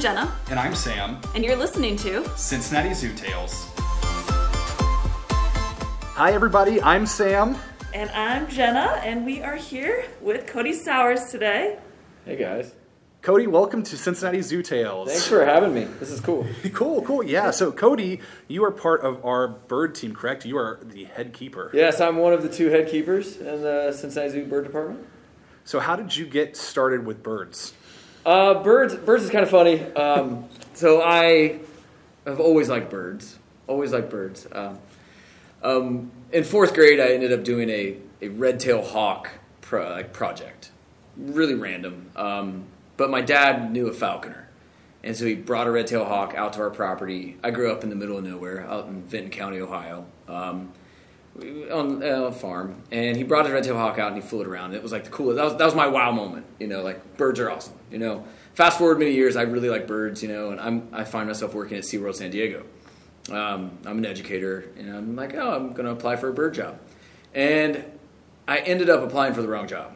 Jenna, And I'm Sam, and you're listening to Cincinnati Zoo Tales. Hi, everybody. I'm Sam. And I'm Jenna, and we are here with Cody Sowers today. Hey guys. Cody, welcome to Cincinnati Zoo Tales. Thanks for having me. This is cool. Cool, cool. Yeah. So, Cody, you are part of our bird team, correct? You are the head keeper. Yes, I'm one of the two head keepers in the Cincinnati Zoo Bird Department. So, how did you get started with birds? Uh, birds, birds is kind of funny. Um, so I have always liked birds. Always liked birds. Um, um, in fourth grade, I ended up doing a, a red-tailed hawk pro, like project. Really random. Um, but my dad knew a falconer. And so he brought a red-tailed hawk out to our property. I grew up in the middle of nowhere, out in Vinton County, Ohio, um, on uh, a farm. And he brought his red-tailed hawk out and he flew it around. It was like the coolest. That was, that was my wow moment. You know, like birds are awesome. You know, fast forward many years, I really like birds. You know, and I'm I find myself working at SeaWorld San Diego. Um, I'm an educator, and I'm like, oh, I'm going to apply for a bird job. And I ended up applying for the wrong job.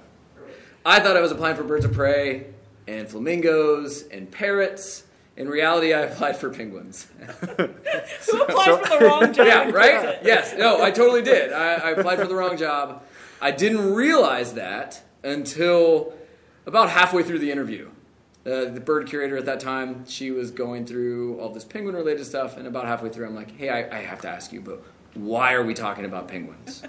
I thought I was applying for birds of prey and flamingos and parrots. In reality, I applied for penguins. Who applied for the wrong job? yeah, right? Yes, no, I totally did. I, I applied for the wrong job. I didn't realize that until about halfway through the interview. Uh, the bird curator at that time, she was going through all this penguin related stuff, and about halfway through, I'm like, hey, I, I have to ask you, but why are we talking about penguins?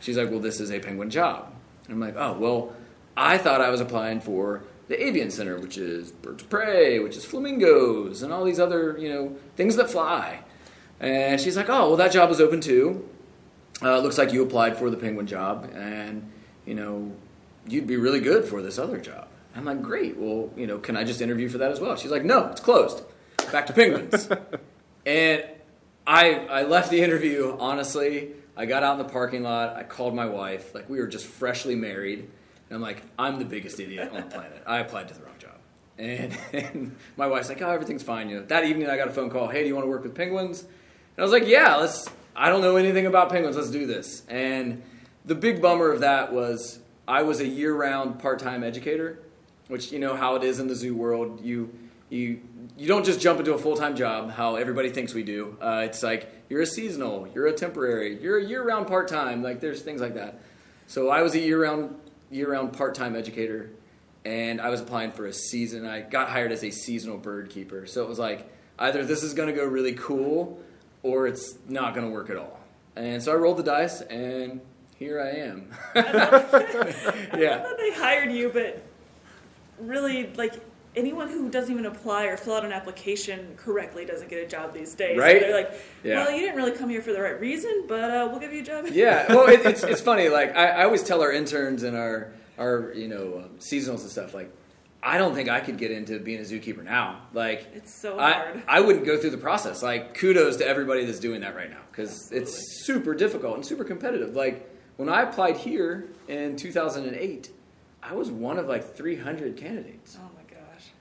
She's like, well, this is a penguin job. And I'm like, oh, well, I thought I was applying for the avian center, which is birds of prey, which is flamingos, and all these other, you know, things that fly. And she's like, oh, well, that job is open too. Uh, looks like you applied for the penguin job, and, you know, you'd be really good for this other job. I'm like, great. Well, you know, can I just interview for that as well? She's like, no, it's closed. Back to penguins. and I, I left the interview, honestly. I got out in the parking lot. I called my wife. Like, we were just freshly married. And I'm like, I'm the biggest idiot on the planet. I applied to the wrong job. And, and my wife's like, oh, everything's fine. You know, that evening, I got a phone call. Hey, do you want to work with penguins? And I was like, yeah, let's. I don't know anything about penguins. Let's do this. And the big bummer of that was I was a year-round part-time educator, which you know how it is in the zoo world. You you you don't just jump into a full-time job how everybody thinks we do. Uh, it's like you're a seasonal, you're a temporary, you're a year-round part-time. Like there's things like that. So I was a year-round year-round part-time educator, and I was applying for a season. I got hired as a seasonal bird keeper. So it was like either this is going to go really cool, or it's not going to work at all. And so I rolled the dice, and here I am. yeah. Thought they hired you, but really, like, anyone who doesn't even apply or fill out an application correctly doesn't get a job these days. So Right? they're like, Yeah. well, you didn't really come here for the right reason, but uh, we'll give you a job. Yeah, well, it, it's it's funny. Like I, I always tell our interns and our our you know um, seasonals and stuff. Like I don't think I could get into being a zookeeper now. Like It's so I hard. I wouldn't go through the process. Like kudos to everybody that's doing that right now because it's super difficult and super competitive. Like when I applied here in 2008, I was one of like 300 candidates. Oh.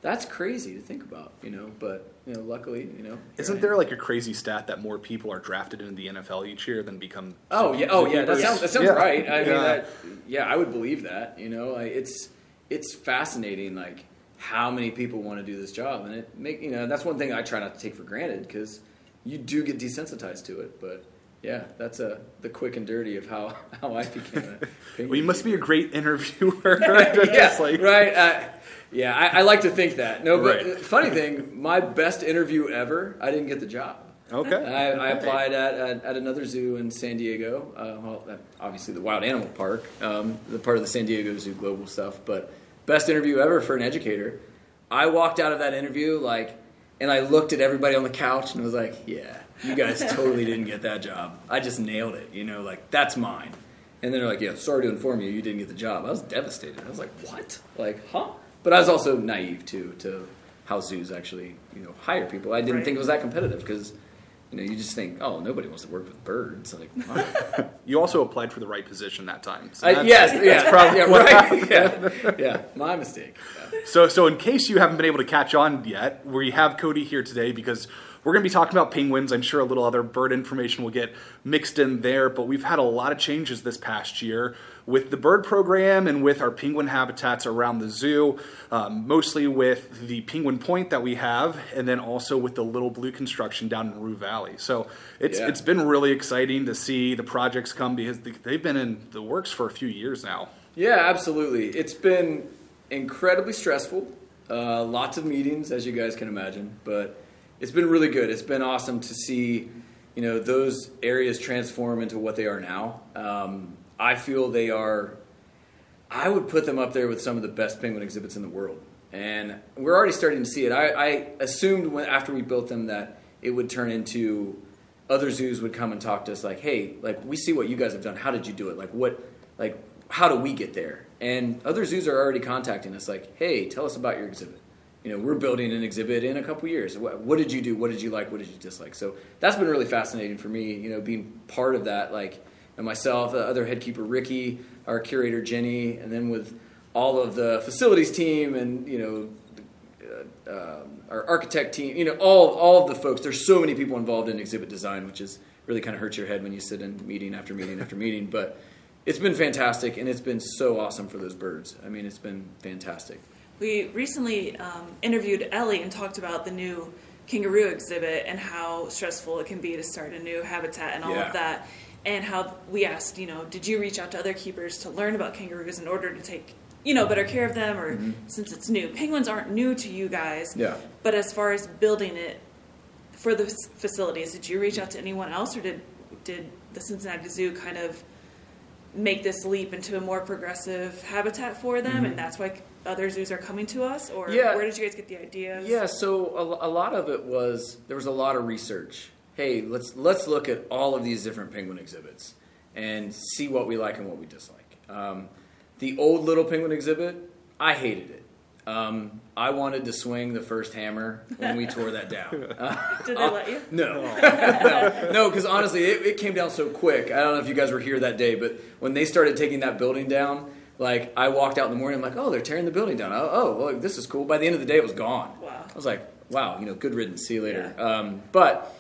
That's crazy to think about, you know. But you know, luckily, you know. Isn't there like a crazy stat that more people are drafted into the NFL each year than become? Oh yeah, oh yeah, that sounds that sounds Yeah. right. I mean, Yeah. that, yeah, I would believe that. You know, like, it's it's fascinating, like how many people want to do this job, and it make you know that's one thing I try not to take for granted because you do get desensitized to it. But yeah, that's a the quick and dirty of how how I became. A Well, you must be a great interviewer. yeah, like- right. Uh, yeah, I, I like to think that. No, but Right. funny thing, my best interview ever, I didn't get the job. Okay. I, I applied at, at, at another zoo in San Diego. Uh, well, obviously the Wild Animal Park, um, the part of the San Diego Zoo Global stuff. But best interview ever for an educator. I walked out of that interview like, and I looked at everybody on the couch and was like, "Yeah, you guys totally didn't get that job. I just nailed it. You know, like that's mine." And then they're like, "Yeah, sorry to inform you, you didn't get the job." I was devastated. I was like, "What? Like, huh?" But I was also naive too to how zoos actually, you know, hire people. I didn't Right. think it was that competitive because you know, you just think, oh, nobody wants to work with birds. Like, wow. You also applied for the right position that time. So I, yes, yeah, probably yeah, right, yeah, yeah, my mistake. Yeah. So, so in case you haven't been able to catch on yet, we have Cody here today because we're going to be talking about penguins. I'm sure a little other bird information will get mixed in there, but we've had a lot of changes this past year with the bird program and with our penguin habitats around the zoo, um, mostly with the Penguin Point that we have, and then also with the Little Blue construction down in Roo Valley. So it's Yeah. it's been really exciting to see the projects come because they- they've been in the works for a few years now. Yeah, absolutely. It's been incredibly stressful. Uh, lots of meetings, as you guys can imagine, but it's been really good. It's been awesome to see, you know, those areas transform into what they are now. Um, I feel they are. I would put them up there with some of the best penguin exhibits in the world, and we're already starting to see it. I, I assumed when after we built them that it would turn into other zoos would come and talk to us like, hey, like we see what you guys have done. How did you do it? Like what, like how do we get there? And other zoos are already contacting us like, hey, tell us about your exhibit. You know, we're building an exhibit in a couple years. What, what did you do? What did you like? What did you dislike? So that's been really fascinating for me. You know, being part of that, like, and myself, the other head keeper Ricky, our curator Jenny, and then with all of the facilities team and you know uh, um, our architect team, you know, all all of the folks. There's so many people involved in exhibit design, which is really kind of hurts your head when you sit in meeting after meeting after meeting. But it's been fantastic, and it's been so awesome for those birds. I mean, it's been fantastic. We recently um, interviewed Ellie and talked about the new kangaroo exhibit and how stressful it can be to start a new habitat and all Yeah. of that. And how we asked, you know, did you reach out to other keepers to learn about kangaroos in order to take, you know, better care of them? Or mm-hmm. since it's new, penguins aren't new to you guys. Yeah. But as far as building it for the facilities, did you reach out to anyone else, or did did the Cincinnati Zoo kind of make this leap into a more progressive habitat for them, and mm-hmm. that's why other zoos are coming to us? Or Yeah. where did you guys get the ideas? Yeah, so a, a lot of it was there was a lot of research. Hey, let's let's look at all of these different penguin exhibits and see what we like and what we dislike. Um, the old little penguin exhibit, I hated it. Um, I wanted to swing the first hammer when we tore that down. Uh, Did they let you? no, no, because honestly, it, it came down so quick. I don't know if you guys were here that day, but when they started taking that building down, like I walked out in the morning, I'm like, oh, they're tearing the building down. Oh, oh well, this is cool. By the end of the day, it was gone. Wow. I was like, wow, you know, good riddance. See you later. Um, but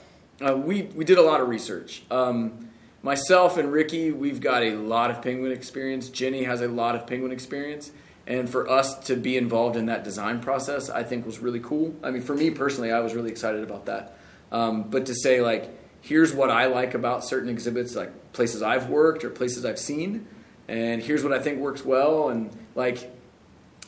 uh, we we did a lot of research. Um, myself and Ricky, we've got a lot of penguin experience. Jenny has a lot of penguin experience. And for us to be involved in that design process, I think was really cool. I mean, for me personally, I was really excited about that. Um, but to say like, here's what I like about certain exhibits, like places I've worked or places I've seen, and here's what I think works well, and like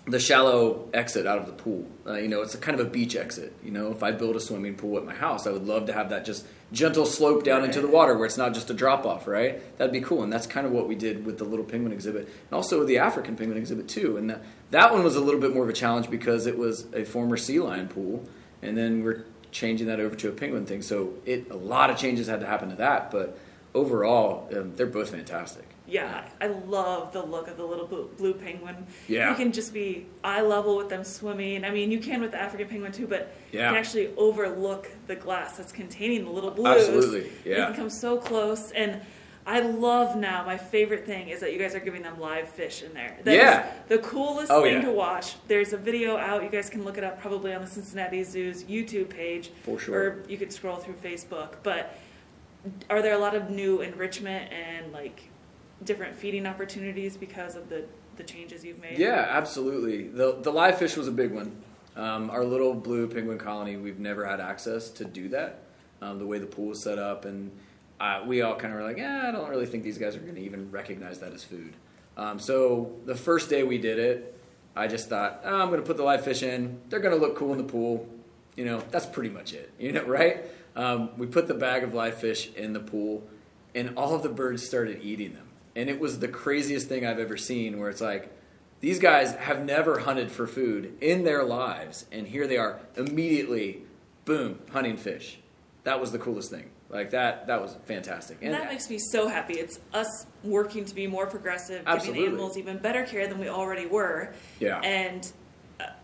the shallow exit out of the pool. Uh, you know, it's a kind of a beach exit. You know, if I build a swimming pool at my house, I would love to have that just gentle slope down into the water where it's not just a drop off, right? That'd be cool. And that's kind of what we did with the little penguin exhibit and also the African penguin exhibit too. And that, that one was a little bit more of a challenge because it was a former sea lion pool. And then we're changing that over to a penguin thing. So it, a lot of changes had to happen to that. But overall, um, they're both fantastic. Yeah, I love the look of the little blue, blue penguin. Yeah. You can just be eye level with them swimming. I mean, you can with the African penguin too, but Yeah. you can actually overlook the glass that's containing the little blues. Absolutely, yeah. You can come so close. And I love now, my favorite thing is that you guys are giving them live fish in there. That Yeah. the coolest Oh, thing yeah. to watch. There's a video out. You guys can look it up probably on the Cincinnati Zoo's YouTube page. For sure. Or you could scroll through Facebook. But are there a lot of new enrichment and like different feeding opportunities because of the the changes you've made? Yeah, absolutely. The the live fish was a big one. Um, our little blue penguin colony, we've never had access to do that. Um, the way the pool was set up, and uh, we all kind of were like, yeah, I don't really think these guys are going to even recognize that as food. Um, so the first day we did it, I just thought, oh, I'm going to put the live fish in. They're going to look cool in the pool. You know, that's pretty much it. You know, right? Um, we put the bag of live fish in the pool, and all of the birds started eating them. And it was the craziest thing I've ever seen where it's like, these guys have never hunted for food in their lives, and here they are immediately, boom, hunting fish. That was the coolest thing. Like that, that was fantastic. And that makes me so happy. It's us working to be more progressive, Absolutely. giving animals even better care than we already were. Yeah. And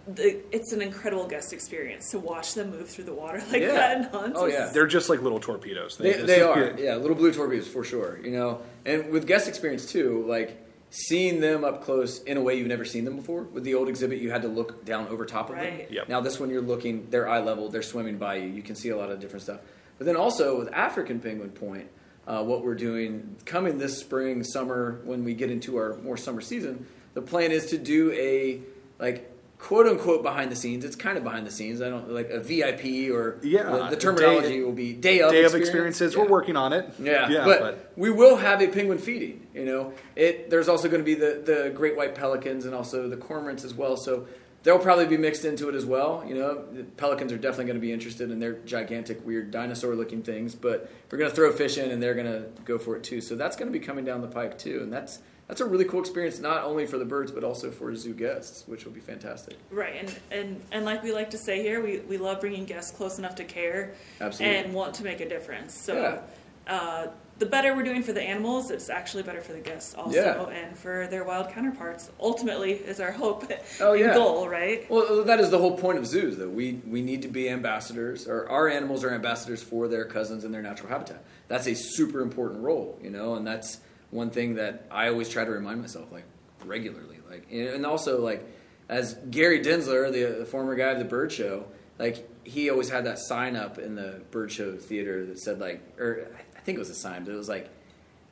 it's an incredible guest experience to watch them move through the water like Yeah. that and. Oh, yeah. They're just like little torpedoes. They, just- they are, yeah, little blue torpedoes for sure. You know, and with guest experience too, like seeing them up close in a way you've never seen them before. With the old exhibit, you had to look down over top of them. Yep. Now this one, you're looking, they're eye level, they're swimming by you. You can see a lot of different stuff. But then also with African penguin point, uh, what we're doing coming this spring, summer, when we get into our more summer season, the plan is to do a like quote unquote behind the scenes. It's kind of behind the scenes. I don't like a VIP or Yeah, the, the day- terminology will be day of Day of experiences. Yeah. We're working on it. Yeah, yeah, but, we will have a penguin feeding. You know, it. There's also going to be the the great white pelicans and also the cormorants as well. So they'll probably be mixed into it as well. You know, the pelicans are definitely going to be interested in their gigantic, weird dinosaur-looking things. But we're going to throw fish in, and they're going to go for it too. So that's going to be coming down the pike too, and that's that's a really cool experience, not only for the birds but also for zoo guests, which will be fantastic. Right, and, and, and like we like to say here, we, we love bringing guests close enough to care Absolutely. and want to make a difference. So Yeah. uh, the better we're doing for the animals, it's actually better for the guests also Yeah. and for their wild counterparts. Ultimately, is our hope Oh, and yeah. goal, right? Well, that is the whole point of zoos, that We we need to be ambassadors, or our animals are ambassadors for their cousins in their natural habitat. That's a super important role, you know, and that's one thing that I always try to remind myself, like regularly, like, and also like as Gary Densler, the, the former guy of the Bird Show, like he always had that sign up in the Bird Show theater that said like, or I think it was a sign, but it was like.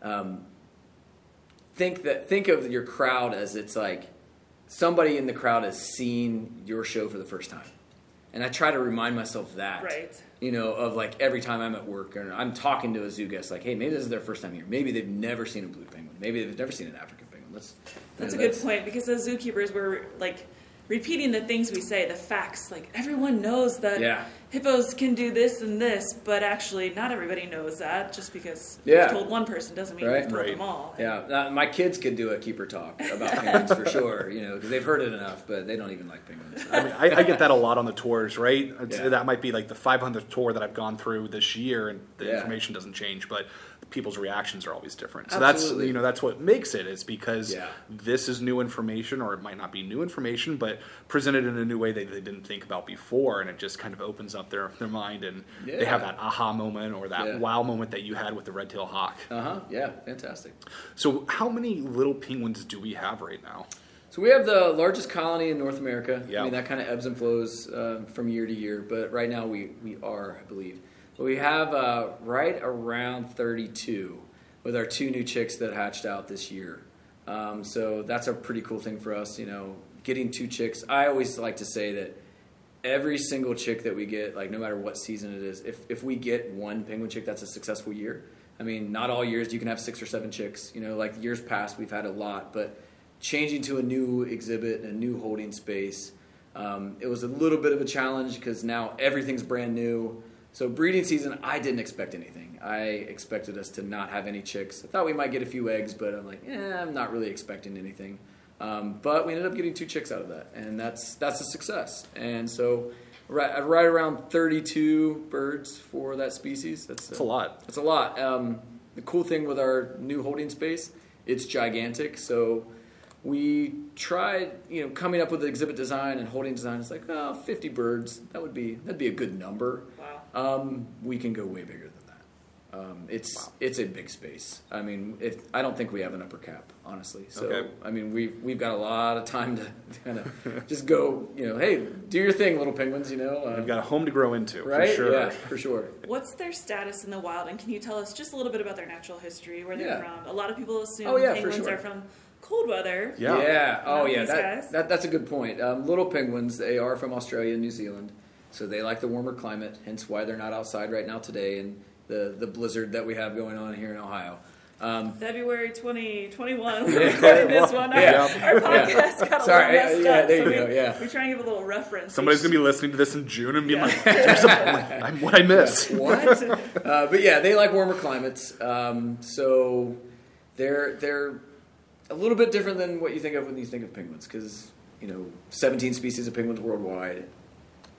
Um, think that think of your crowd as it's like somebody in the crowd has seen your show for the first time and i try to remind myself that Right. You know of like every time i'm at work and i'm talking to a zoo guest like hey maybe this is their first time here. Maybe they've never seen a blue penguin. Maybe they've never seen an african penguin. Let's That's you a know, good point because as zookeepers, we're like repeating the things we say, the facts. Like everyone knows that Yeah. hippos can do this and this, but actually, not everybody knows that. Just because Yeah. we've told one person doesn't mean Right. we've told Right. them all. yeah uh, my kids could do a keeper talk about penguins for sure you know because they've heard it enough but they don't even like penguins I, mean, I, I get that a lot on the tours, right? Yeah. That might be like the 500th tour that I've gone through this year, and the Yeah. information doesn't change, but people's reactions are always different. So Absolutely. that's you know that's what makes it is because Yeah. this is new information, or it might not be new information, but presented in a new way that they didn't think about before, and it just kind of opens up their their mind, and they have that aha moment or that Yeah. wow moment that you had with the red tail hawk. uh-huh yeah fantastic So how many little penguins do we have right now? So we have the largest colony in North America. Yeah. I mean that kind of ebbs and flows uh, from year to year, but right now we, we are, I believe. We have uh, right around 32 with our two new chicks that hatched out this year. Um, so that's a pretty cool thing for us, you know, getting two chicks. I always like to say that every single chick that we get, like no matter what season it is, if, if we get one penguin chick, that's a successful year. I mean, not all years you can have six or seven chicks. You know, like years past, we've had a lot, but changing to a new exhibit, a new holding space, um, it was a little bit of a challenge because now everything's brand new. So breeding season, I didn't expect anything. I expected us to not have any chicks. I thought we might get a few eggs, but I'm like, eh, I'm not really expecting anything. Um, but we ended up getting two chicks out of that, and that's that's a success. And so, right, right around 32 birds for that species. That's, That's a lot. That's a lot. Um, the cool thing with our new holding space, it's gigantic. So we tried, you know, coming up with exhibit design and holding design. It's like, oh, 50 birds. That would be that'd be a good number. Wow. Um, we can go way bigger than that. Um, it's it's a big space. I mean, if, I don't think we have an upper cap, honestly. So Okay. I mean, we've we've got a lot of time to kind of just go. You know, hey, do your thing, little penguins. You know, uh, We've got a home to grow into, right? for sure. Yeah, for sure. What's their status in the wild, and can you tell us just a little bit about their natural history, where they're Yeah. from? A lot of people assume Oh, yeah, for penguins sure. are from cold weather. Yeah. Yeah. Oh, yeah. That, that, that's a good point. Um, little penguins, they are from Australia and New Zealand, so they like the warmer climate, hence why they're not outside right now today and the, the blizzard that we have going on here in Ohio. Um, February 2021, we Yeah. recorded this one. Our, Yeah. our podcast got a Sorry, little messed yeah, up. there so you go, we, yeah. we try and give a little reference. Somebody's gonna be listening to this in June and being like, "There's a, I'm, what I miss." what? uh, but yeah, they like warmer climates. Um, so they're they're a little bit different than what you think of when you think of penguins, because you know, 17 species of penguins worldwide.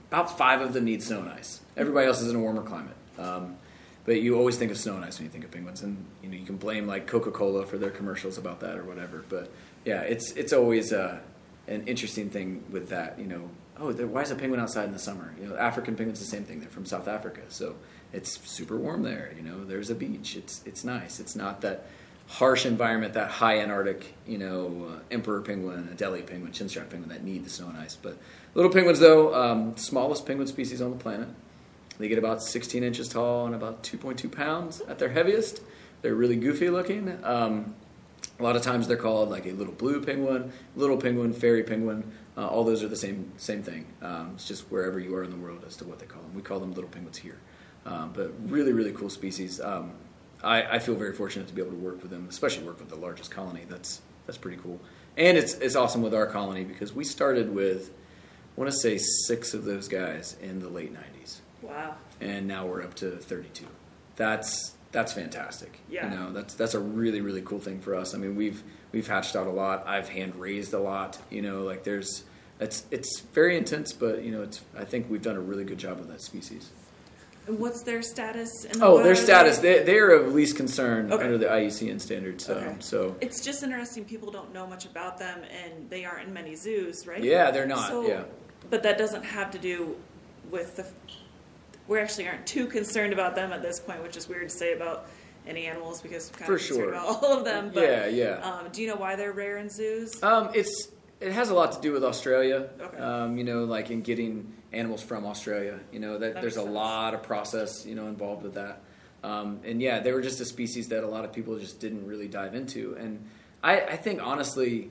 About five of them need snow and ice. Everybody else is in a warmer climate. Um, but you always think of snow and ice when you think of penguins, and you know you can blame like Coca Cola for their commercials about that or whatever. But yeah, it's it's always uh, an interesting thing with that. You know, oh, why is a penguin outside in the summer? You know, African penguins the same thing. They're from South Africa, so it's super warm there. You know, there's a beach. It's it's nice. It's not that harsh environment, that high Antarctic, you know, uh, emperor penguin, Adelie penguin, chinstrap penguin that need the snow and ice. But little penguins, though, um, smallest penguin species on the planet. They get about 16 inches tall and about 2.2 pounds at their heaviest. They're really goofy looking. Um, a lot of times they're called like a little blue penguin, little penguin, fairy penguin. Uh, all those are the same same thing. Um, it's just wherever you are in the world as to what they call them. We call them little penguins here. Um, but really, really cool species. Um, I, I, feel very fortunate to be able to work with them, especially work with the largest colony. That's that's pretty cool. And it's it's awesome with our colony because we started with, I want to say six of those guys in the late '90s. Wow. And now we're up to 32. That's that's fantastic. Yeah. You know, that's that's a really really cool thing for us. I mean, we've we've hatched out a lot. I've hand raised a lot. You know, like there's it's it's very intense, but you know, it's I think we've done a really good job with that species. What's their status? In the oh, their status they they are of least concern Okay. under the IUCN standards. Um, Okay. So It's just interesting. People don't know much about them, and they aren't in many zoos, right? yeah, they're not. So- yeah. But that doesn't have to do with the. We actually aren't too concerned about them at this point, which is weird to say about any animals because we're kind For of concerned sure. about all of them. But, Yeah, yeah. Um, do you know why they're rare in zoos? Um, it's it has a lot to do with Australia. Okay. Um, you know, like in getting animals from Australia. You know, that, That there's a sense. lot of process you know involved with that. Um, and yeah, they were just a species that a lot of people just didn't really dive into. And I, I think honestly,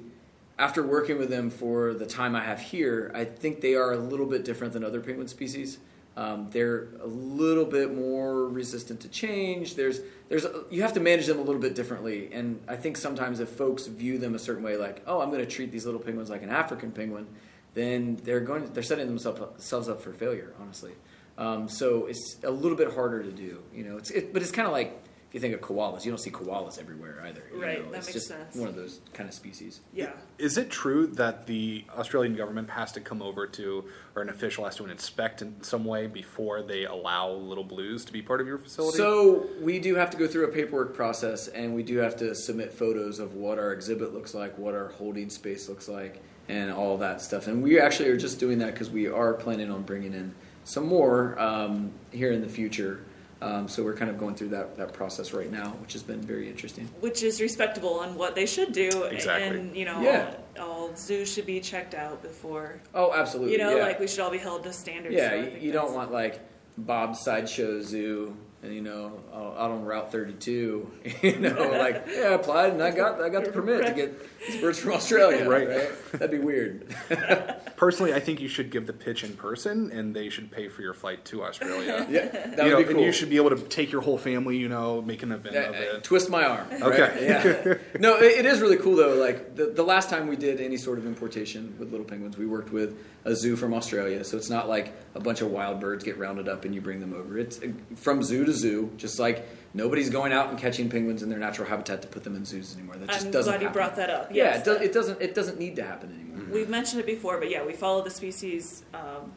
after working with them for the time I have here, I think they are a little bit different than other penguin species. Um, they're a little bit more resistant to change. There's, there's, you have to manage them a little bit differently. And I think sometimes if folks view them a certain way, like, oh, I'm going to treat these little penguins like an African penguin, then they're going, they're setting themselves up, themselves up for failure. Honestly, um, so it's a little bit harder to do. You know, it's, it, but it's kind of like if you think of koalas, you don't see koalas everywhere either. you Right, know? that it's makes just sense. One of those kind of species. yeah. Is it true that the Australian government has to come over to, or an official has to inspect in some way before they allow little blues to be part of your facility? So we do have to go through a paperwork process, and we do have to submit photos of what our exhibit looks like, what our holding space looks like, and all that stuff. And we actually are just doing that because we are planning on bringing in some more um, here in the future. Um, so we're kind of going through that, that process right now, which has been very interesting. Which is respectable and what they should do. Exactly. And, you know, Yeah. all, all zoos should be checked out before. Oh, absolutely. You know, yeah. like we should all be held to standards. Yeah, so you, you don't want like Bob's Sideshow Zoo, and you know, out out on Route 32. You know, like yeah, I applied and I got I got the permit to get these birds from Australia. Right. That'd be weird. Personally, I think you should give the pitch in person, and they should pay for your flight to Australia. Yeah, that You would know, be cool. And you should be able to take your whole family, you know, make an event of uh, it. twist my arm. right? Okay. Yeah. No, it, it is really cool though. Like the, the last time we did any sort of importation with little penguins, we worked with a zoo from Australia. So it's not like a bunch of wild birds get rounded up and you bring them over. It's uh, from zoo to zoo. Just like nobody's going out and catching penguins in their natural habitat to put them in zoos anymore. That just I'm doesn't. glad you brought that up. Yeah, it, does, it doesn't. It doesn't need to happen anymore. We've mentioned it before, but yeah, we follow the species. Um,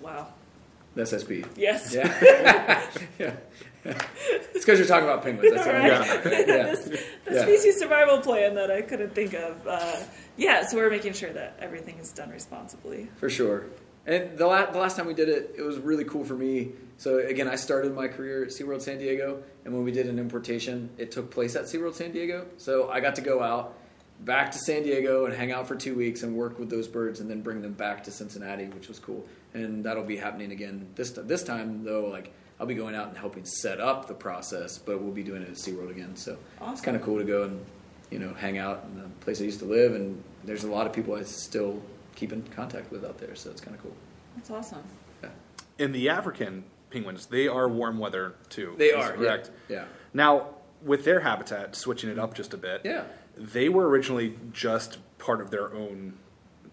wow. The SSP. Yes. Yeah. yeah. It's because you're talking about penguins. That's what I'm Right. talking about. Yeah. this, the Yeah. species survival plan that I couldn't think of. Uh, yeah, so we're making sure that everything is done responsibly. For sure. And the, la- the last time we did it, it was really cool for me. So again, I started my career at SeaWorld San Diego, and when we did an importation, it took place at SeaWorld San Diego. So I got to go out back to San Diego and hang out for two weeks and work with those birds, and then bring them back to Cincinnati, which was cool. And that'll be happening again this t- this time though. Like I'll be going out and helping set up the process, but we'll be doing it at SeaWorld again. So it's kind of cool to go and you know hang out in the place I used to live, and there's a lot of people I still keep in contact with out there. So it's kind of cool. That's awesome. Yeah. In the African penguins, they are warm weather too. They are correct. Yeah. Now, with their habitat, switching it up just a bit, Yeah. they were originally just part of their own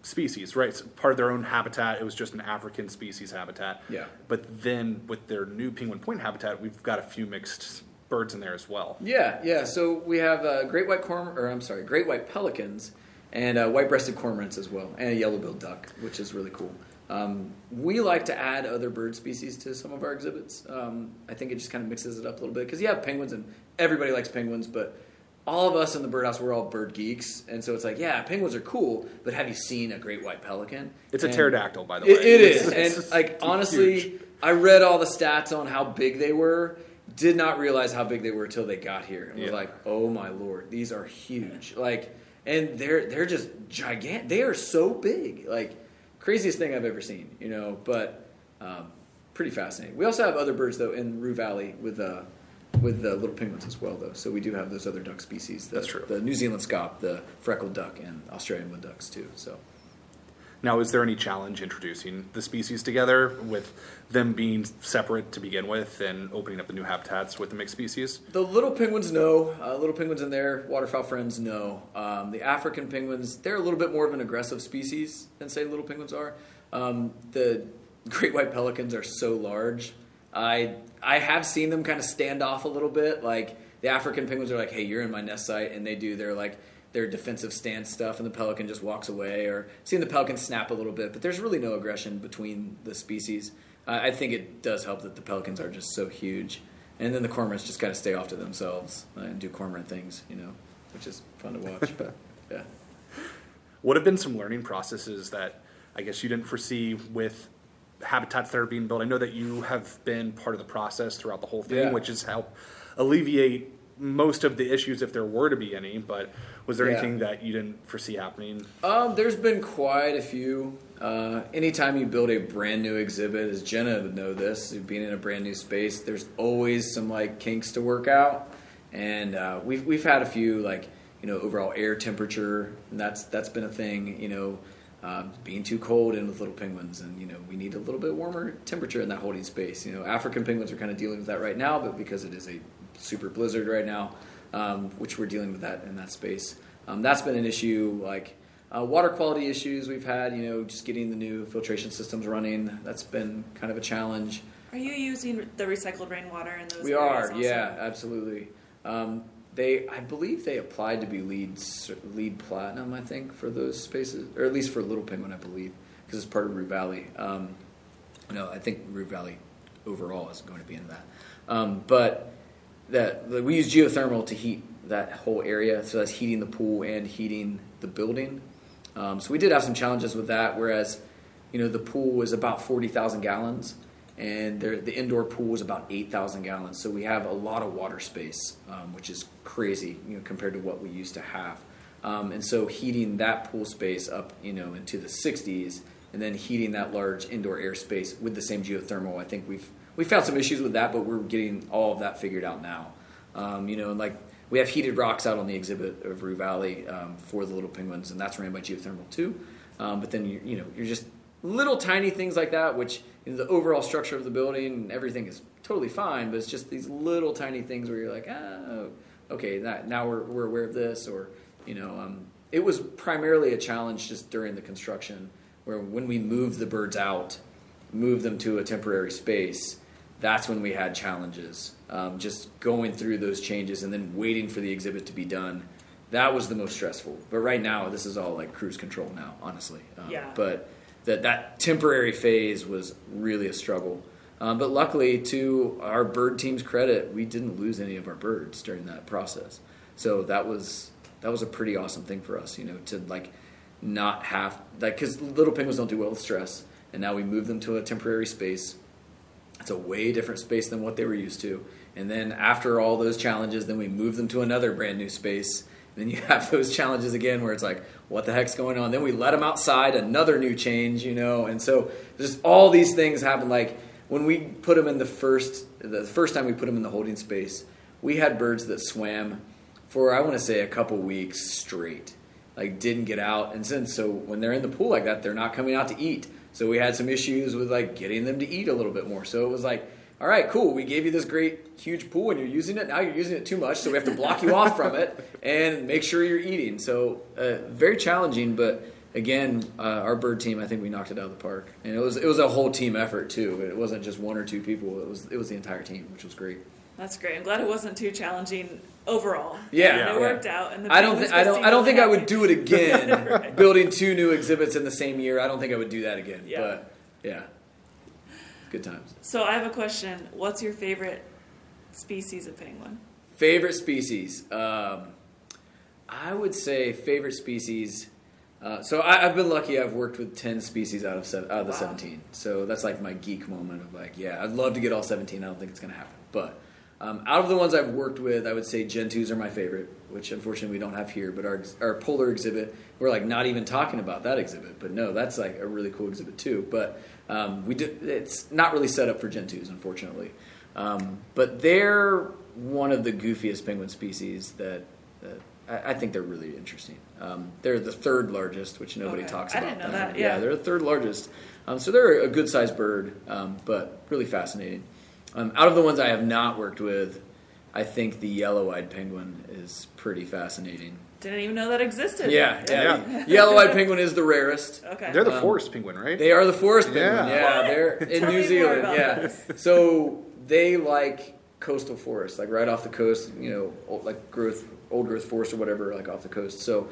species, right? So part of their own habitat. It was just an African species habitat. Yeah. But then with their new penguin point habitat, we've got a few mixed birds in there as well. Yeah, yeah. So we have uh, great white corm, or I'm sorry, great white pelicans, and uh, white-breasted cormorants as well, and a yellow-billed duck, which is really cool. Um, we like to add other bird species to some of our exhibits. Um, I think it just kind of mixes it up a little bit because you have penguins, and everybody likes penguins, but all of us in the birdhouse we're all bird geeks, and so it's like, yeah, penguins are cool, but have you seen a great white pelican? It's a pterodactyl, by the way. It, it It's- and like honestly, huge. I read all the stats on how big they were. did not realize how big they were until they got here, and was Yeah. like, "Oh my lord, these are huge!" Like, and they're they're just gigantic. They are so big, like craziest thing I've ever seen. You know, but um, pretty fascinating. We also have other birds though in Roo Valley with uh, with the little penguins as well, though. So we do have those other duck species. The, That's true. The New Zealand scaup, the freckled duck, and Australian wood ducks too. So. Now, is there any challenge introducing the species together with them being separate to begin with and opening up the new habitats with the mixed species? The little penguins no. Uh, little penguins and their waterfowl friends no. Um, the African penguins, they're a little bit more of an aggressive species than, say, little penguins are. Um, the great white pelicans are so large. I I have seen them kind of stand off a little bit. Like the African penguins are like, "Hey, you're in my nest site," and they do They're like their defensive stance stuff, and the pelican just walks away. Or seeing the pelican snap a little bit, but there's really no aggression between the species. Uh, I think it does help that the pelicans are just so huge, and then the cormorants just kind of stay off to themselves uh, and do cormorant things, you know, which is fun to watch. but yeah. What have been some learning processes that I guess you didn't foresee with habitats that are being built? I know that you have been part of the process throughout the whole thing, Yeah. which has helped alleviate most of the issues if there were to be any. But was there Yeah. anything that you didn't foresee happening? Um, there's been quite a few. Uh, anytime you build a brand new exhibit, as Jenna would know this, being in a brand new space, there's always some like kinks to work out, and uh, we've we've had a few like you know overall air temperature, and that's that's been a thing. You know, uh, being too cold in with little penguins, and you know we need a little bit warmer temperature in that holding space. You know, African penguins are kind of dealing with that right now, but because it is a super blizzard right now, um, which we're dealing with that in that space. Um, that's been an issue. Like uh, water quality issues we've had. You know, just getting the new filtration systems running. That's been kind of a challenge. Are you using the recycled rainwater in those We are, also? yeah, absolutely. Um, they, I believe, they applied to be LEED LEED platinum. I think for those spaces, or at least for Little Penguin, I believe, because it's part of Roo Valley. Um, no, I think Roo Valley overall is going to be in that. Um, but that we use geothermal to heat that whole area, so that's heating the pool and heating the building. Um, so we did have some challenges with that. Whereas, you know, the pool was about forty thousand gallons, and the indoor pool was about eight thousand gallons. So we have a lot of water space, um, which is crazy, you know, compared to what we used to have. Um, and so heating that pool space up, you know, into the 60s, and then heating that large indoor airspace with the same geothermal, I think we've we found some issues with that, but we're getting all of that figured out now. Um, you know, and like we have heated rocks out on the exhibit of Roo Valley um, for the little penguins, and that's ran by geothermal too. Um, but then you you know you're just little tiny things like that, which you know, the overall structure of the building and everything is totally fine, but it's just these little tiny things where you're like, oh, okay, that, now we're we're aware of this, or you know, um, it was primarily a challenge just during the construction, where when we moved the birds out, moved them to a temporary space, that's when we had challenges. Um, just going through those changes and then waiting for the exhibit to be done, that was the most stressful. But right now, this is all like cruise control now, honestly. Um, Yeah. But that that temporary phase was really a struggle. Um, but luckily, to our bird team's credit, we didn't lose any of our birds during that process. So that was that was a pretty awesome thing for us, you know, to like not have like because little penguins don't do well with stress, and now we move them to a temporary space. It's a way different space than what they were used to. And then after all those challenges, then we move them to another brand new space. And Then you have those challenges again where it's like, what the heck's going on? Then we let them outside, another new change, you know. And so just all these things happen. Like when we put them in the first, the first time we put them in the holding space, we had birds that swam for I want to say a couple weeks straight, like didn't get out. And since so when they're in the pool like that, they're not coming out to eat. So we had some issues with like getting them to eat a little bit more. So it was like, all right, cool. We gave you this great huge pool and you're using it. Now you're using it too much, so we have to block you off from it and make sure you're eating. So uh, very challenging, but again, uh, our bird team, I think we knocked it out of the park, and it was it was a whole team effort too. It wasn't just one or two people. It was it was the entire team, which was great. That's great. I'm glad it wasn't too challenging overall. Yeah, yeah. it worked out. And the I don't. Th- I don't. I don't think I would do it again. Building two new exhibits in the same year. I don't think I would do that again. Yeah. But yeah, good times. So I have a question. What's your favorite species of penguin? Favorite species. Um, I would say favorite species. Uh, so I, I've been lucky. I've worked with ten species out of seven, out of the Wow. seventeen. So that's like my geek moment of like, yeah, I'd love to get all seventeen. I don't think it's going to happen, but Um, out of the ones I've worked with, I would say Gentoos are my favorite, which unfortunately we don't have here. But our our polar exhibit, we're like not even talking about that exhibit. But no, that's like a really cool exhibit too. But um, we did, it's not really set up for Gentoos, unfortunately. Um, but they're one of the goofiest penguin species that. that I, I think they're really interesting. Um, they're the third largest, which nobody Okay. talks I about. didn't know that, yeah. they're the third largest. Um, so they're a good sized bird, um, but really fascinating. Um, out of the ones I have not worked with, I think the yellow eyed penguin is pretty fascinating. Didn't even know that existed. Yeah, yeah. Yeah. yellow eyed penguin is the rarest. Okay. They're the Um, forest penguin, right? They are the forest penguin. Yeah. Yeah, they're in New Zealand. Yeah, this. so they like coastal forests, like right off the coast. You know, old, like growth, old growth forest or whatever, like off the coast. So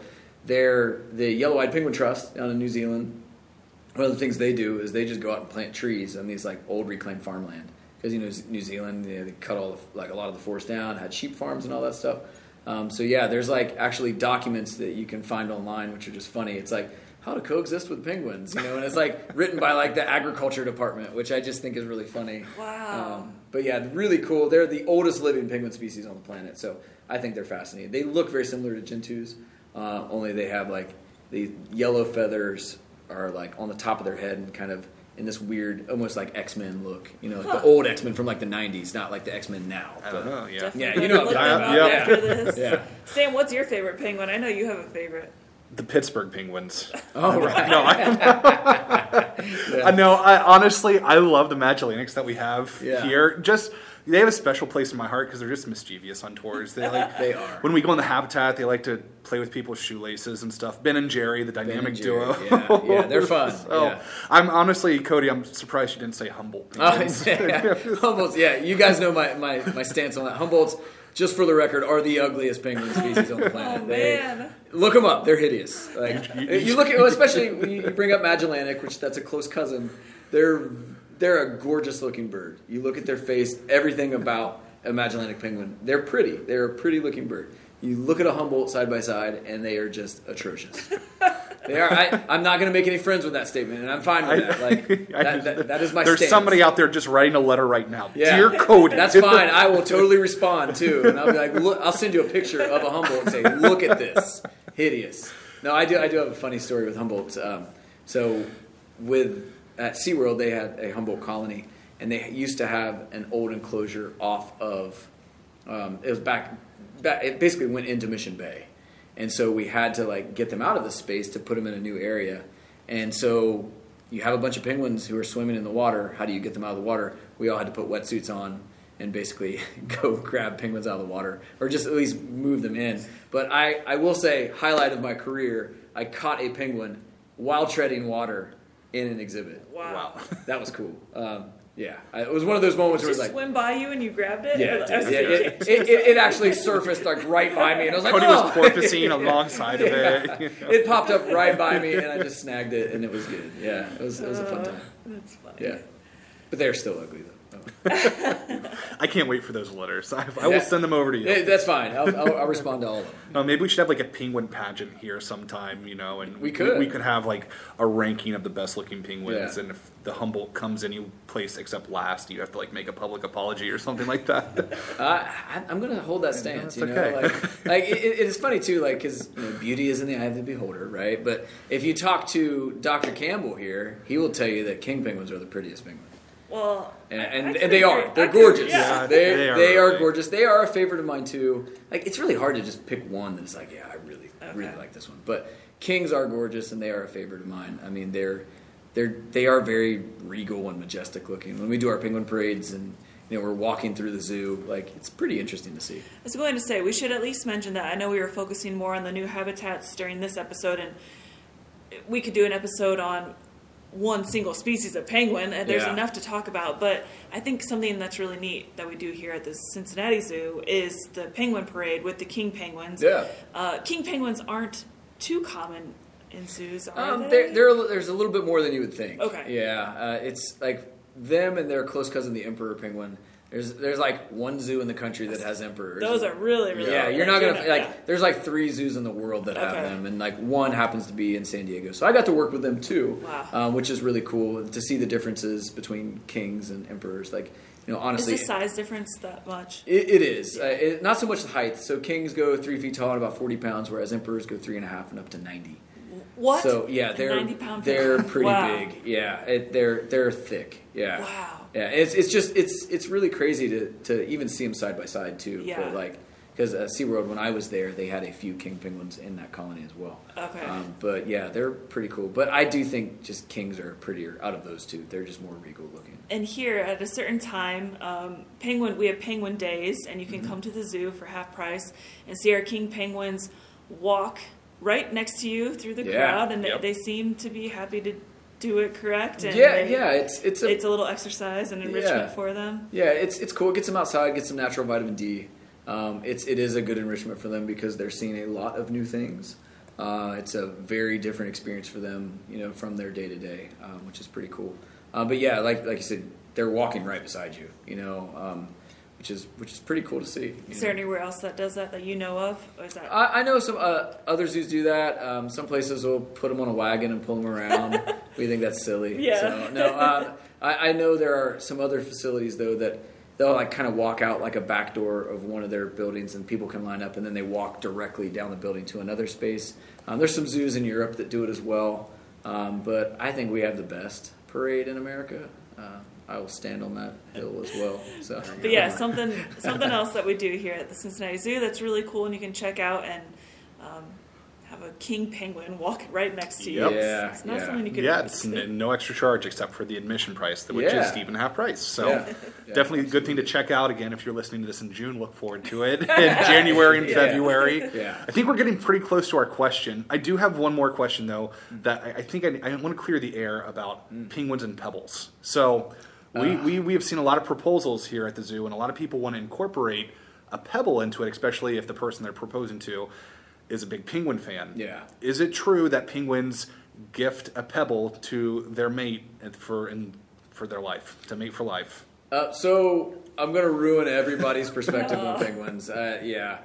they're the yellow-eyed penguin trust down in New Zealand. One of the things they do is they just go out and plant trees on these like old reclaimed farmland because you know New Zealand you know, they cut all the, like a lot of the forest down, had sheep farms and all that stuff. Um, so yeah, there's like actually documents that you can find online, which are just funny. It's like how to coexist with penguins, you know, and it's like written by like the agriculture department, which I just think is really funny. Wow. Um, but yeah, really cool. They're the oldest living penguin species on the planet, so I think they're fascinating. They look very similar to gentoos, uh, only they have like the yellow feathers are like on the top of their head and kind of in this weird, almost like X Men look. You know, like Huh. the old X Men from like the '90s, not like the X Men now. I don't know. Yeah. Definitely Yeah, you know what I'm talking about. after Yeah. Yeah. Sam, what's your favorite penguin? I know you have a favorite. The Pittsburgh Penguins. Oh right. No, I, I know. I honestly, I love the Magellanics that we have Yeah. here. Just they have a special place in my heart because they're just mischievous on tours. They like They are. when we go in the habitat, they like to play with people's shoelaces and stuff. Ben and Jerry, the dynamic Jerry, duo. yeah, yeah, they're fun, So, yeah. I'm honestly, Cody. I'm surprised you didn't say Humboldt. Oh, yeah. Humboldt's, yeah, you guys know my, my, my stance on that. Humboldt's, just for the record, are the ugliest penguin species on the planet. Oh, They- man. look them up; they're hideous. Like you look at, especially when you bring up Magellanic, which that's a close cousin. They're they're a gorgeous looking bird. You look at their face, everything about a Magellanic penguin. They're pretty. They're a pretty looking bird. You look at a Humboldt side by side, and they are just atrocious. They are. I, I'm not going to make any friends with that statement, and I'm fine with that. Like I- that, that, that is my. There's stance. somebody out there just writing a letter right now. Yeah. Dear Cody. That's fine. I will totally respond too, and I'll be like, look, I'll send you a picture of a Humboldt and say, look at this, hideous. No, I do. I do have a funny story with Humboldt. Um, so, with at SeaWorld, they had a Humboldt colony, and they used to have an old enclosure off of. Um, it was back, back. It basically went into Mission Bay, and so we had to like get them out of the space to put them in a new area, and so you have a bunch of penguins who are swimming in the water. How do you get them out of the water? We all had to put wetsuits on and basically go grab penguins out of the water, or just at least move them in. But I, I will say, highlight of my career, I caught a penguin while treading water in an exhibit. Wow. wow. That was cool. Um, yeah, I, it was one of those moments where it Just was like, swim by you and you grabbed it? yeah, Or- it, I was did. yeah, it, it, it, it actually surfaced like right by me, and I was like, Cody oh. was porpoising alongside of it. it popped up right by me, and I just snagged it, and it was good. Yeah, it was, it was a fun Uh, time. That's funny. Yeah, but they're still ugly though. I can't wait for those letters. I, I will send them over to you. Eh, That's fine. I'll, I'll, I'll respond to all of them. No, maybe we should have like a penguin pageant here sometime, you know, and We could. We, could have like a ranking of the best looking penguins, Yeah. and if the Humboldt comes any place except last, you have to like make a public apology or something like that. Uh, I, I'm gonna hold that stance. you know, okay. like, like it, it is funny too, like because you know, beauty is in the eye of the beholder, right? But if you talk to Dr. Campbell here, he will tell you that king penguins are the prettiest penguins. Well, And, and, and they are. They're gorgeous. Yeah. They, They they are are, really. gorgeous. They are a favorite of mine too. Like it's really hard to just pick one that's like, yeah, I really, really like this one. But kings are gorgeous, and they are a favorite of mine. I mean, they're they're they are very regal and majestic looking. When we do our penguin parades and you know we're walking through the zoo, like it's pretty interesting to see. I was going to say we should at least mention that. I know we were focusing more on the new habitats during this episode, and we could do an episode on one single species of penguin, and there's Yeah. enough to talk about. But I think something that's really neat that we do here at the Cincinnati Zoo is the penguin parade with the king penguins. Yeah. Uh, king penguins aren't too common in zoos, are Um, they? there are, there's a little bit more than you would think. Okay. Yeah, uh, it's like them and their close cousin, the emperor penguin. There's there's like one zoo in the country that has emperors. Those are really, really. Yeah, you're not gonna like. yeah. There's like three zoos in the world that have Okay. them, and like one happens to be in San Diego. So I got to work with them too, Wow. um, which is really cool to see the differences between kings and emperors. Like you know, honestly, Is the size difference that much? it, it is uh, it, not so much the height. So kings go three feet tall and about forty pounds, whereas emperors go three and a half and up to ninety. What? So yeah, they're 90 pound they're pretty Wow. big. Yeah, it, they're they're thick. Yeah. Wow. Yeah, it's it's just it's it's really crazy to to even see them side by side too. Yeah. But like because uh, SeaWorld when I was there, they had a few king penguins in that colony as well. Okay. Um, but yeah, they're pretty cool. But I do think just kings are prettier out of those two. They're just more regal looking. And here, at a certain time, um, penguin we have penguin days, and you can Mm-hmm. come to the zoo for half price and see our king penguins walk right next to you through the Yeah. crowd, and Yep. they, they seem to be happy to do it correct. And yeah, they- yeah, it's it's a it's a little exercise and enrichment Yeah. for them. Yeah, it's it's cool. It gets them outside, gets some natural vitamin D. Um, it's it is a good enrichment for them because they're seeing a lot of new things. Uh, it's a very different experience for them, you know, from their day to day, um, which is pretty cool. Uh, but yeah, like like you said, they're walking right beside you, you know, um, which is which is pretty cool to see. Is there anywhere else that does that that you know of? Or is that I, I know some uh, other zoos do that. Um, some places will put them on a wagon and pull them around. we think that's silly. Yeah. So, no, uh, I, I know there are some other facilities though that they'll like kind of walk out like a back door of one of their buildings, and people can line up, and then they walk directly down the building to another space. Um, there's some zoos in Europe that do it as well, um, but I think we have the best parade in America. Uh, I will stand on that hill as well. So, But yeah, something something else that we do here at the Cincinnati Zoo that's really cool and you can check out and um, have a king penguin walk right next to you. Yep. Yeah, It's not yeah. something you could Yeah, it's n- no extra charge except for the admission price, which Yeah. is even half price. So Yeah. Yeah, definitely a good thing to check out. Again, if you're listening to this in June, look forward to it in January and Yeah. February. Yeah. I think we're getting pretty close to our question. I do have one more question though that I, I think I, I want to clear the air about Mm. penguins and pebbles. So we, Ah. we we have seen a lot of proposals here at the zoo, and a lot of people want to incorporate a pebble into it, especially if the person they're proposing to is a big penguin fan. Yeah. Is it true that penguins gift a pebble to their mate for in, for their life to mate for life? Uh, so I'm gonna ruin everybody's perspective on penguins. Uh, yeah,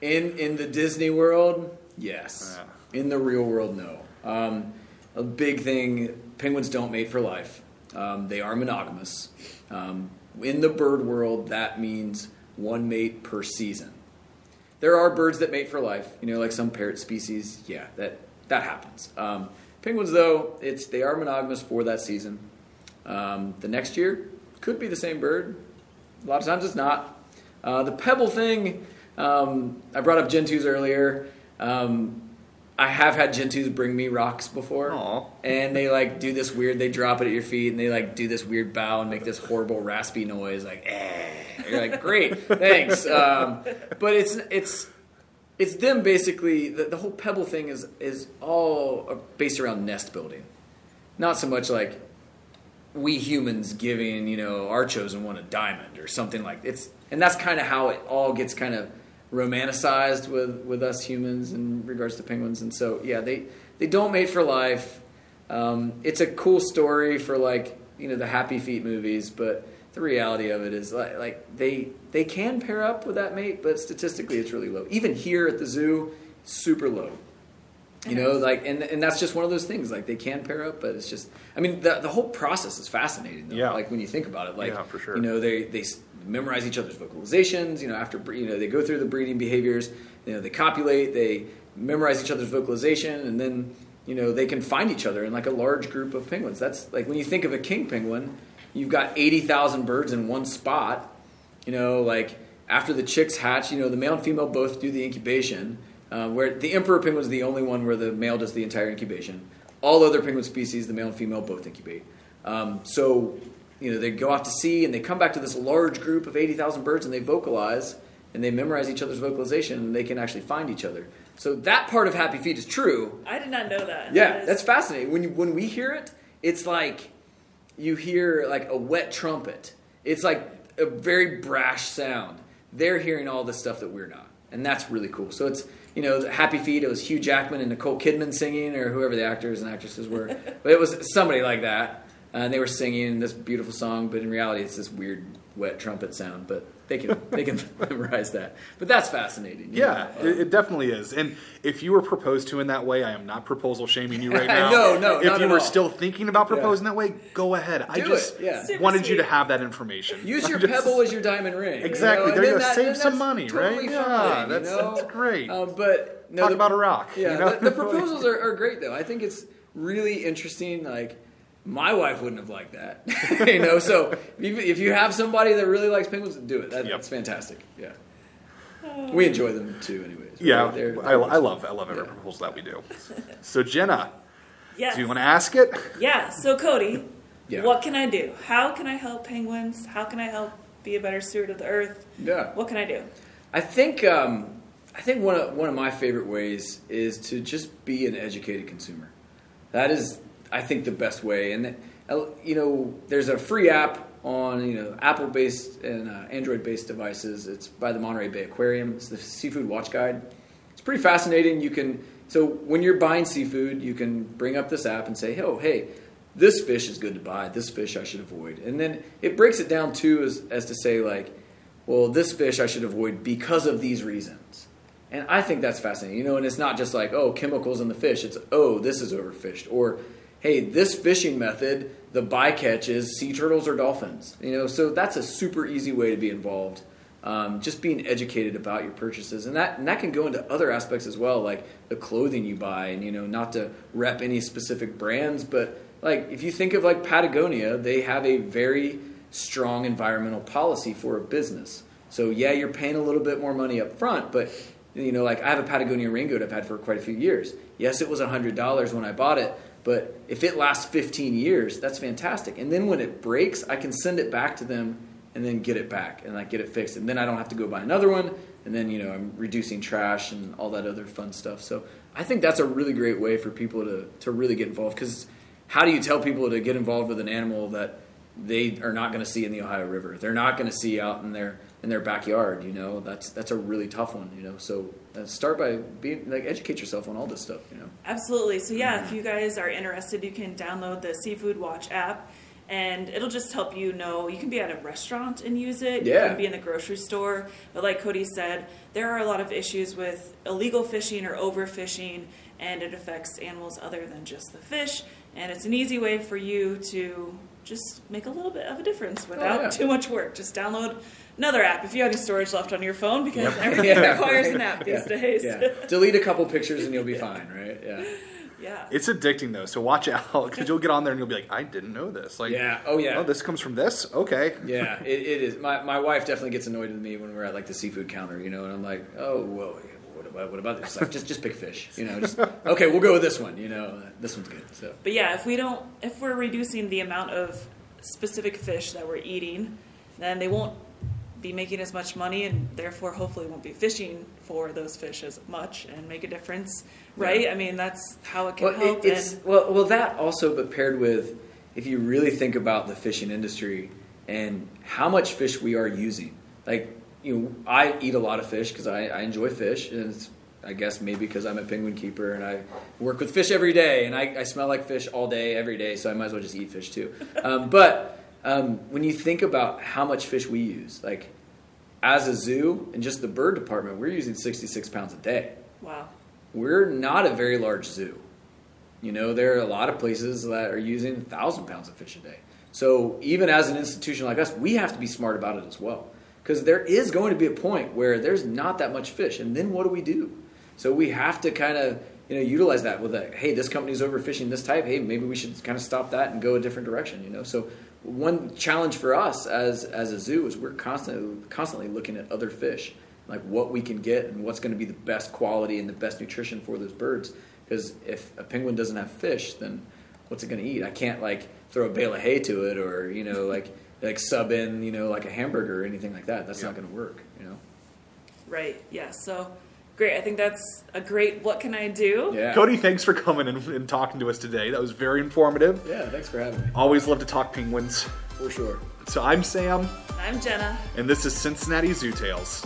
in in the Disney world, yes. In the real world, no. Um, a big thing: penguins don't mate for life. Um, they are monogamous. Um, in the bird world, that means one mate per season. There are birds that mate for life, you know, like some parrot species. Yeah, that that happens. Um, penguins, though, it's they are monogamous for that season. Um, the next year could be the same bird. A lot of times it's not. Uh, the pebble thing, um, I brought up gentoos earlier. Um, I have had gentoos bring me rocks before, Aw. and they like do this weird. They drop it at your feet, and they like do this weird bow and make this horrible raspy noise, like eh. You're like, great, thanks. Um, but it's it's it's them basically. The, the whole pebble thing is is all based around nest building, not so much like we humans giving you know our chosen one a diamond or something like it's and that's kind of how it all gets kind of romanticized with with us humans in regards to penguins. And so yeah they they don't mate for life. Um, it's a cool story for like you know the happy feet movies but the reality of it is like, like they they can pair up with that mate but statistically it's really low. Even here at the zoo super low you know like and, and that's just one of those things like they can pair up but it's just i mean the, the whole process is fascinating though Yeah. like when you think about it like Yeah, for sure. you know they they memorize each other's vocalizations you know after you know they go through the breeding behaviors you know they copulate they memorize each other's vocalization and then you know they can find each other in like a large group of penguins that's like when you think of a king penguin you've got 80,000 birds in one spot you know, like after the chicks hatch, you know, the male and female both do the incubation. Uh, where the emperor penguin is the only one where the male does the entire incubation. All other penguin species, the male and female both incubate. Um, so, you know, they go out to sea and they come back to this large group of 80,000 birds and they vocalize and they memorize each other's vocalization and they can actually find each other. So that part of Happy Feet is true. I did not know that. Yeah, That is- that's fascinating. When you, when we hear it, it's like you hear like a wet trumpet. It's like a very brash sound. They're hearing all the stuff that we're not, and that's really cool. So it's you know Happy Feet. It was Hugh Jackman and Nicole Kidman singing, or whoever the actors and actresses were, but it was somebody like that, and they were singing this beautiful song. But in reality, it's this weird wet trumpet sound. But they can they can memorize that. But that's fascinating. Yeah, know? it, it definitely is. And if you were proposed to in that way, I am not proposal shaming you right now. No, no, If you were all. still thinking about proposing that way, go ahead. I Do just it, yeah. Wanted you to have that information. Use your just- pebble as your diamond ring. you Exactly. know, There you go. Save some money, totally right? Yeah, fine, you that's- know? that's great. Um, but no, Talk the- about a rock. Yeah, you know? the, the proposals are, are great though. I think it's really interesting. Like my wife wouldn't have liked that, you know. So if, if you have somebody that really likes penguins, do it. That, Yep. That's fantastic. Yeah, we enjoy them too, anyways. yeah, They're- I, I love I love every proposal that we do. So Jenna, Yes. do you want to ask it? Yeah. So Cody, Yeah. what can I do? How can I help penguins? How can I help be a better steward of the earth? Yeah. What can I do? I think um, I think one of one of my favorite ways is to just be an educated consumer. That is, I think, the best way. And uh, you know, there's a free app on you know Apple-based and uh, Android-based devices. It's by the Monterey Bay Aquarium. It's the Seafood Watch Guide. It's pretty fascinating. You can so when you're buying seafood, you can bring up this app and say, "Oh, hey." This fish is good to buy. This fish I should avoid, and then it breaks it down too, as, as to say like, well, this fish I should avoid because of these reasons. And I think that's fascinating. You know, and it's not just like, oh, chemicals in the fish. It's, oh, this is overfished. Or, hey, this fishing method, the bycatch is sea turtles or dolphins. You know, so that's a super easy way to be involved. Um, just being educated about your purchases. And that, and that can go into other aspects as well, like the clothing you buy. And, you know, not to rep any specific brands, but like if you think of like Patagonia, they have a very strong environmental policy for a business. So yeah, you're paying a little bit more money up front, but you know, like I have a Patagonia raincoat I've had for quite a few years. Yes, it was hundred dollars when I bought it, but if it lasts 15 years, that's fantastic. And then when it breaks, I can send it back to them and then get it back and like get it fixed. And then I don't have to go buy another one. And then you know I'm reducing trash and all that other fun stuff. So I think that's a really great way for people to to really get involved because how do you tell people to get involved with an animal that they are not going to see in the Ohio River? They're not going to see out in their in their backyard. You know, that's that's a really tough one. You know, so uh, start by being like educate yourself on all this stuff. You know, Absolutely. So yeah, if you guys are interested, you can download the Seafood Watch app, and it'll just help you know. You can be at a restaurant and use it. You Yeah. can be in the grocery store. But like Cody said, there are a lot of issues with illegal fishing or overfishing, and it affects animals other than just the fish. And it's an easy way for you to just make a little bit of a difference without Oh, yeah. too much work. Just download another app if you have any storage left on your phone because Yep. everything Yeah. requires an app these yeah. days. Yeah. Delete a couple pictures and you'll be fine, right? Yeah. yeah. It's addicting though, so watch out because you'll get on there and you'll be like, I didn't know this. Like, Yeah. Oh yeah. oh, this comes from this. Okay. Yeah, it, it is. My, my wife definitely gets annoyed with me when we're at like the seafood counter, you know, and I'm like, oh, whoa, what about, what about this? Like, just just pick fish, you know. Just okay, we'll go with this one. You know, uh, this one's good. So But yeah, if we don't, if we're reducing the amount of specific fish that we're eating, then they won't be making as much money, and therefore, hopefully, won't be fishing for those fish as much and make a difference, right? I mean, that's how it can well, help. it, it's and well, well that also, but paired with if you really think about the fishing industry and how much fish we are using, like you know, I eat a lot of fish because I, I enjoy fish, and it's, I guess maybe because I'm a penguin keeper and I work with fish every day, and I, I smell like fish all day, every day, so I might as well just eat fish too. Um, but um, when you think about how much fish we use, like as a zoo and just the bird department, we're using 66 pounds a day wow, we're not a very large zoo. You know, there are a lot of places that are using thousand pounds of fish a day. So even as an institution like us, we have to be smart about it as well. Because there is going to be a point where there's not that much fish, and then what do we do? So we have to kind of you know utilize that with a hey, this company's overfishing this type. Hey, maybe we should kind of stop that and go a different direction. You know, so one challenge for us as as a zoo is we're constantly constantly looking at other fish like what we can get and what's going to be the best quality and the best nutrition for those birds. Because if a penguin doesn't have fish, then what's it going to eat? I can't like throw a bale of hay to it or you know like like sub in you know like a hamburger or anything like that. That's not going to work. You know. right, yeah. So great. I think that's a great. What can I do? Yeah. Cody, thanks for coming and, and talking to us today. That was very informative. Yeah. Thanks for having me. Always love to talk penguins. For sure. So I'm Sam, I'm Jenna. and this is Cincinnati Zoo Tales.